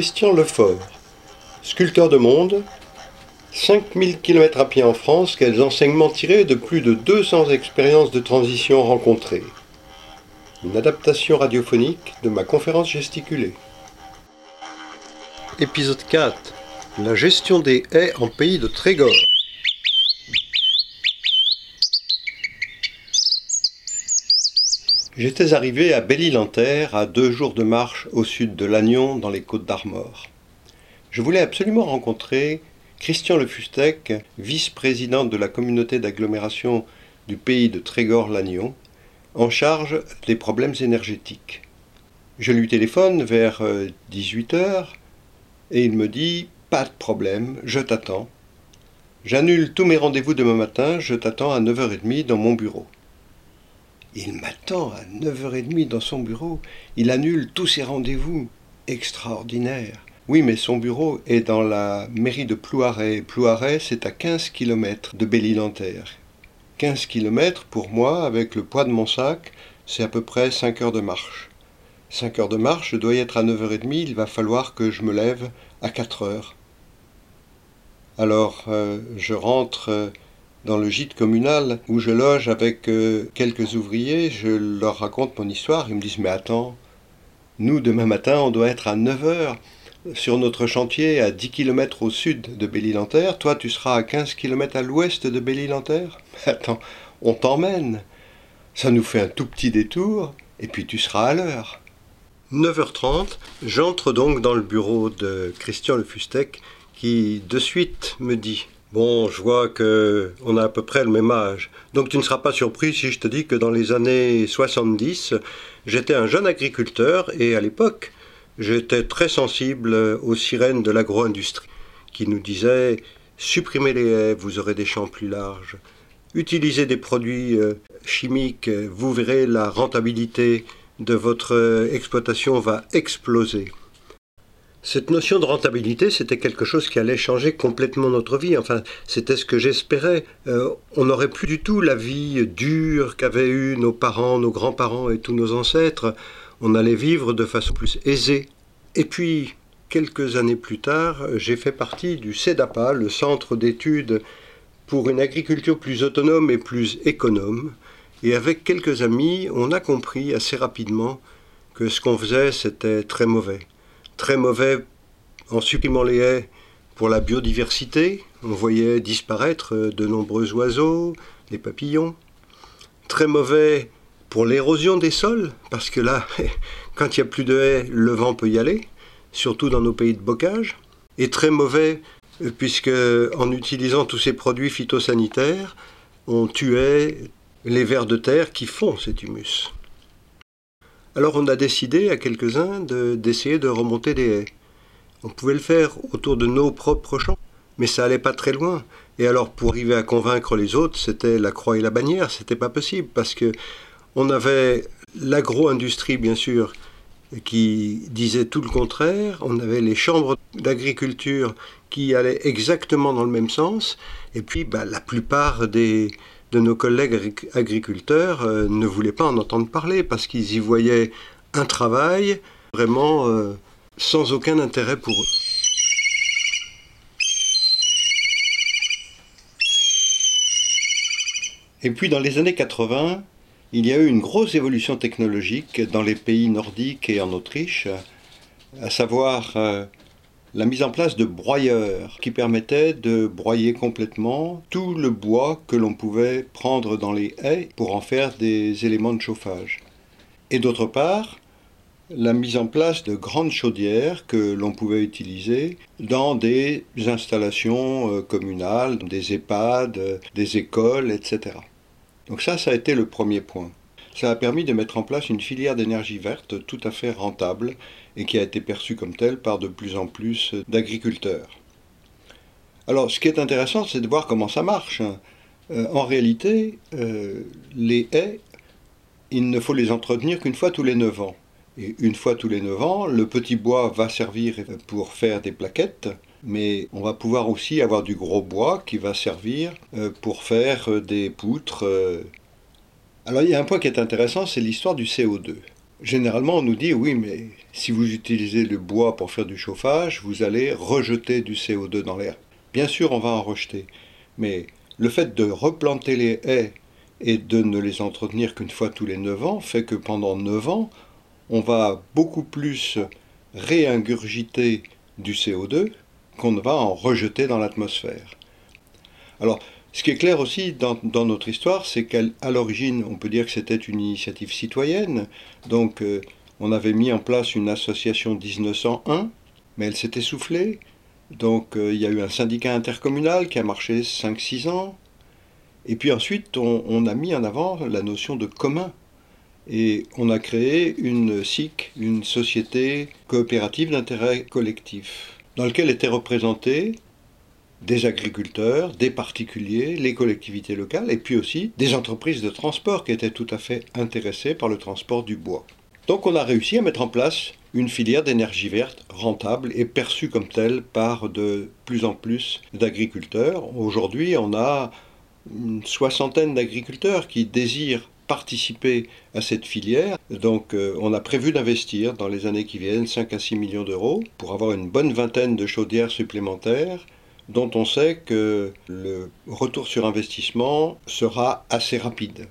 Christian Lefort, sculpteur de monde, 5000 km à pied en France, quels enseignements tirés de plus de 200 expériences de transition rencontrées? Une adaptation radiophonique de ma conférence gesticulée. Épisode 4. La gestion des haies en pays de Trégor. J'étais arrivé à Belle-Île-en-Terre, à deux jours de marche au sud de Lannion, dans les côtes d'Armor. Je voulais absolument rencontrer Christian Le Fustec, vice-président de la communauté d'agglomération du pays de Trégor-Lannion, en charge des problèmes énergétiques. Je lui téléphone vers 18h euh, et il me dit Pas de problème, je t'attends. J'annule tous mes rendez-vous demain matin, je t'attends à 9h30 dans mon bureau. Il m'attend à 9h30 dans son bureau. Il annule tous ses rendez-vous. Extraordinaire. Oui, mais son bureau est dans la mairie de Plouaret. Plouaret, c'est à 15 km de Belle-Île-en-Terre. 15 km, pour moi, avec le poids de mon sac, c'est à peu près 5 heures de marche. 5 heures de marche, je dois y être à 9h30, il va falloir que je me lève à 4 heures. Alors, euh, je rentre euh, dans le gîte communal où je loge avec euh, quelques ouvriers, je leur raconte mon histoire. Ils me disent Mais attends, nous, demain matin, on doit être à 9 h sur notre chantier à 10 km au sud de Belle-Île-en-Terre. Toi, tu seras à 15 km à l'ouest de Belle-Île-en-Terre Attends, on t'emmène. Ça nous fait un tout petit détour, et puis tu seras à l'heure. 9h30, j'entre donc dans le bureau de Christian Le Fustec, qui de suite me dit Bon, je vois que on a à peu près le même âge. Donc tu ne seras pas surpris si je te dis que dans les années 70, j'étais un jeune agriculteur et à l'époque, j'étais très sensible aux sirènes de l'agro-industrie qui nous disaient supprimez les haies, vous aurez des champs plus larges. Utilisez des produits euh, chimiques, vous verrez la rentabilité de votre euh, exploitation va exploser. Cette notion de rentabilité, c'était quelque chose qui allait changer complètement notre vie. Enfin, c'était ce que j'espérais. Euh, on n'aurait plus du tout la vie dure qu'avaient eu nos parents, nos grands-parents et tous nos ancêtres. On allait vivre de façon plus aisée. Et puis, quelques années plus tard, j'ai fait partie du CEDAPA, le Centre d'études pour une agriculture plus autonome et plus économe. Et avec quelques amis, on a compris assez rapidement que ce qu'on faisait, c'était très mauvais très mauvais en supprimant les haies pour la biodiversité. On voyait disparaître de nombreux oiseaux, les papillons. Très mauvais pour l'érosion des sols, parce que là, quand il n'y a plus de haies, le vent peut y aller, surtout dans nos pays de bocage. Et très mauvais puisque en utilisant tous ces produits phytosanitaires, on tuait les vers de terre qui font cet humus. Alors on a décidé à quelques-uns d'essayer de, remonter des haies. On pouvait le faire autour de nos propres champs, mais ça allait pas très loin. Et alors pour arriver à convaincre les autres, c'était la croix et la bannière, c'était pas possible parce que on avait l'agro-industrie bien sûr qui disait tout le contraire, on avait les chambres d'agriculture qui allaient exactement dans le même sens, et puis bah, la plupart des, de nos collègues agriculteurs euh, ne voulaient pas en entendre parler parce qu'ils y voyaient un travail vraiment euh, sans aucun intérêt pour eux. Et puis dans les années 80, il y a eu une grosse évolution technologique dans les pays nordiques et en Autriche, à savoir euh, la mise en place de broyeurs qui permettaient de broyer complètement tout le bois que l'on pouvait prendre dans les haies pour en faire des éléments de chauffage. Et d'autre part, la mise en place de grandes chaudières que l'on pouvait utiliser dans des installations euh, communales, des EHPAD, des écoles, etc. Donc ça, ça a été le premier point. Ça a permis de mettre en place une filière d'énergie verte tout à fait rentable et qui a été perçue comme telle par de plus en plus d'agriculteurs. Alors, ce qui est intéressant, c'est de voir comment ça marche. Euh, en réalité, euh, les haies, il ne faut les entretenir qu'une fois tous les 9 ans. Et une fois tous les 9 ans, le petit bois va servir pour faire des plaquettes, mais on va pouvoir aussi avoir du gros bois qui va servir euh, pour faire des poutres. Alors il y a un point qui est intéressant, c'est l'histoire du CO2. Généralement, on nous dit oui, mais si vous utilisez le bois pour faire du chauffage, vous allez rejeter du CO2 dans l'air. Bien sûr, on va en rejeter, mais le fait de replanter les haies et de ne les entretenir qu'une fois tous les 9 ans fait que pendant 9 ans, on va beaucoup plus réingurgiter du CO2 qu'on ne va en rejeter dans l'atmosphère. Alors, ce qui est clair aussi dans, notre histoire, c'est qu'à l'origine, on peut dire que c'était une initiative citoyenne. Donc, euh, on avait mis en place une association 1901, mais elle s'est essoufflée. Donc, euh, il y a eu un syndicat intercommunal qui a marché 5-6 ans. Et puis ensuite, on, a mis en avant la notion de commun. Et on a créé une SIC, une société coopérative d'intérêt collectif, dans laquelle étaient représentés des agriculteurs, des particuliers, les collectivités locales, et puis aussi des entreprises de transport qui étaient tout à fait intéressées par le transport du bois. Donc on a réussi à mettre en place une filière d'énergie verte rentable et perçue comme telle par de plus en plus d'agriculteurs. Aujourd'hui, on a une soixantaine d'agriculteurs qui désirent participer à cette filière. Donc euh, on a prévu d'investir dans les années qui viennent 5 à 6 millions d'euros pour avoir une bonne vingtaine de chaudières supplémentaires dont on sait que le retour sur investissement sera assez rapide.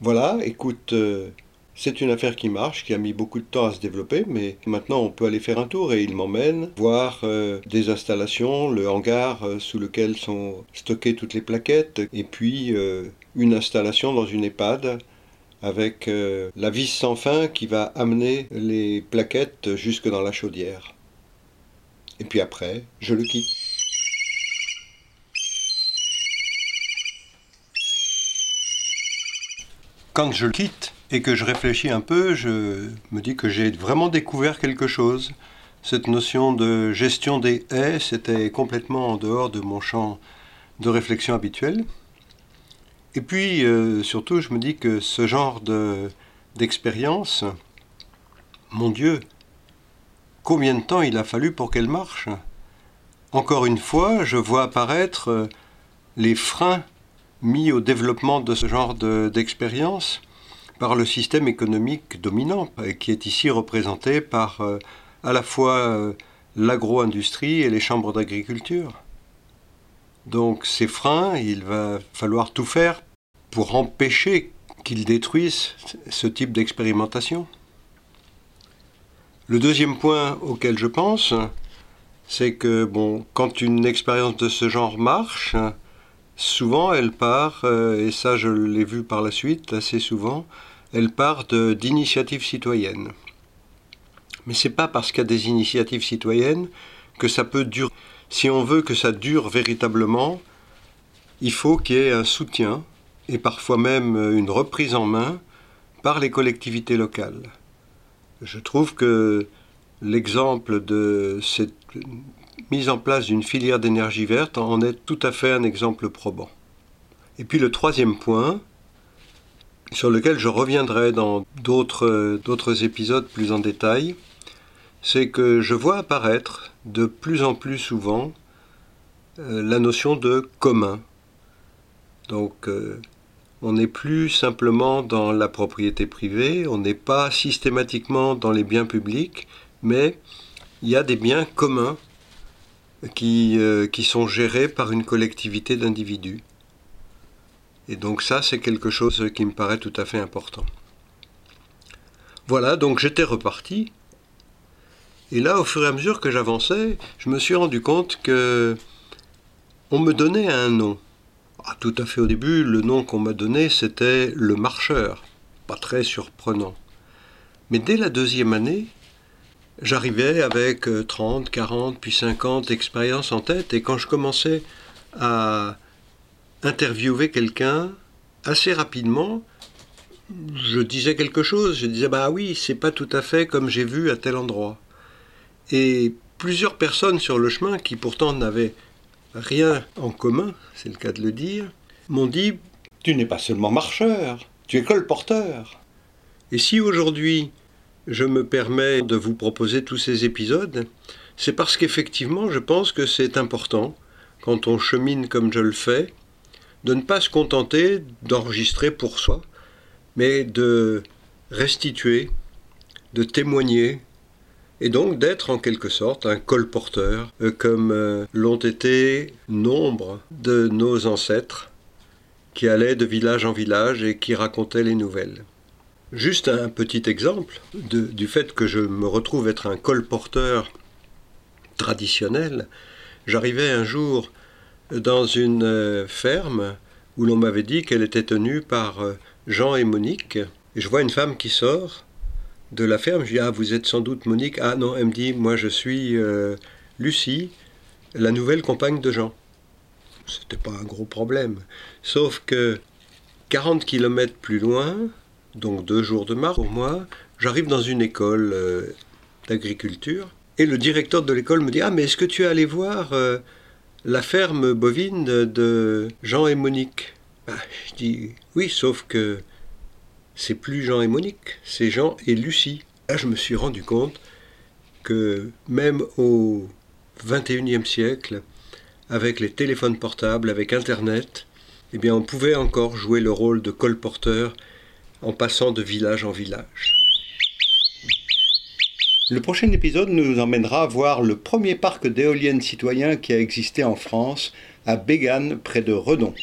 Voilà, écoute, euh, c'est une affaire qui marche, qui a mis beaucoup de temps à se développer, mais maintenant on peut aller faire un tour et il m'emmène voir euh, des installations, le hangar euh, sous lequel sont stockées toutes les plaquettes, et puis une installation dans une EHPAD avec la vis sans fin qui va amener les plaquettes jusque dans la chaudière. Et puis après, je le quitte. Quand je le quitte, et que je réfléchis un peu, je me dis que j'ai vraiment découvert quelque chose. Cette notion de gestion des haies, c'était complètement en dehors de mon champ de réflexion habituel. Et puis, euh, surtout, je me dis que ce genre d'expérience, mon Dieu, combien de temps il a fallu pour qu'elle marche? Encore une fois, je vois apparaître euh, les freins mis au développement de ce genre d'expérience par le système économique dominant, qui est ici représenté par euh, à la fois euh, l'agro-industrie et les chambres d'agriculture. Donc ces freins, il va falloir tout faire pour empêcher qu'ils détruisent ce type d'expérimentation. Le deuxième point auquel je pense, c'est que quand une expérience de ce genre marche, souvent elle part, euh, et ça je l'ai vu par la suite assez souvent, elle part d'initiatives citoyennes. Mais c'est pas parce qu'il y a des initiatives citoyennes que ça peut durer. Si on veut que ça dure véritablement, il faut qu'il y ait un soutien et parfois même une reprise en main par les collectivités locales. Je trouve que l'exemple de cette mise en place d'une filière d'énergie verte en est tout à fait un exemple probant. Et puis le troisième point, sur lequel je reviendrai dans d'autres épisodes plus en détail, c'est que je vois apparaître de plus en plus souvent euh, la notion de commun. Donc euh, on n'est plus simplement dans la propriété privée, on n'est pas systématiquement dans les biens publics, mais il y a des biens communs qui, euh, qui sont gérés par une collectivité d'individus. Et donc ça, c'est quelque chose qui me paraît tout à fait important. Voilà, donc j'étais reparti. Et là, au fur et à mesure que j'avançais, je me suis rendu compte que on me donnait un nom. Ah, tout à fait au début, le nom qu'on m'a donné, c'était le marcheur. Pas très surprenant. Mais dès la deuxième année, j'arrivais avec 30, 40, puis 50 expériences en tête, et quand je commençais à interviewer quelqu'un, assez rapidement, je disais quelque chose. Je disais, bah oui, c'est pas tout à fait comme j'ai vu à tel endroit. Et plusieurs personnes sur le chemin, qui pourtant n'avaient rien en commun, c'est le cas de le dire, m'ont dit, tu n'es pas seulement marcheur, tu es colporteur. Et si aujourd'hui je me permets de vous proposer tous ces épisodes, c'est parce qu'effectivement je pense que c'est important, quand on chemine comme je le fais, de ne pas se contenter d'enregistrer pour soi, mais de restituer de témoigner et donc d'être en quelque sorte un colporteur, euh, comme euh, l'ont été nombre de nos ancêtres qui allaient de village en village et qui racontaient les nouvelles. Juste un petit exemple du fait que je me retrouve être un colporteur traditionnel. J'arrivais un jour dans une euh, ferme où l'on m'avait dit qu'elle était tenue par Jean et Monique. Et je vois une femme qui sort de la ferme. Je dis Ah, vous êtes sans doute Monique. Ah non, elle me dit Moi, je suis euh, Lucie, la nouvelle compagne de Jean. C'était pas un gros problème. Sauf que 40 km plus loin, donc deux jours de marche pour moi, j'arrive dans une école euh, d'agriculture. Et le directeur de l'école me dit Ah, mais est-ce que tu es allé voir euh, la ferme bovine de Jean et Monique? Bah, Je dis Oui, sauf que c'est plus Jean et Monique, c'est Jean et Lucie. Là, je me suis rendu compte que même au XXIe siècle, avec les téléphones portables, avec Internet, eh bien, on pouvait encore jouer le rôle de colporteur en passant de village en village. Le prochain épisode nous emmènera voir le premier parc d'éoliennes citoyen qui a existé en France, à Bégane, près de Redon.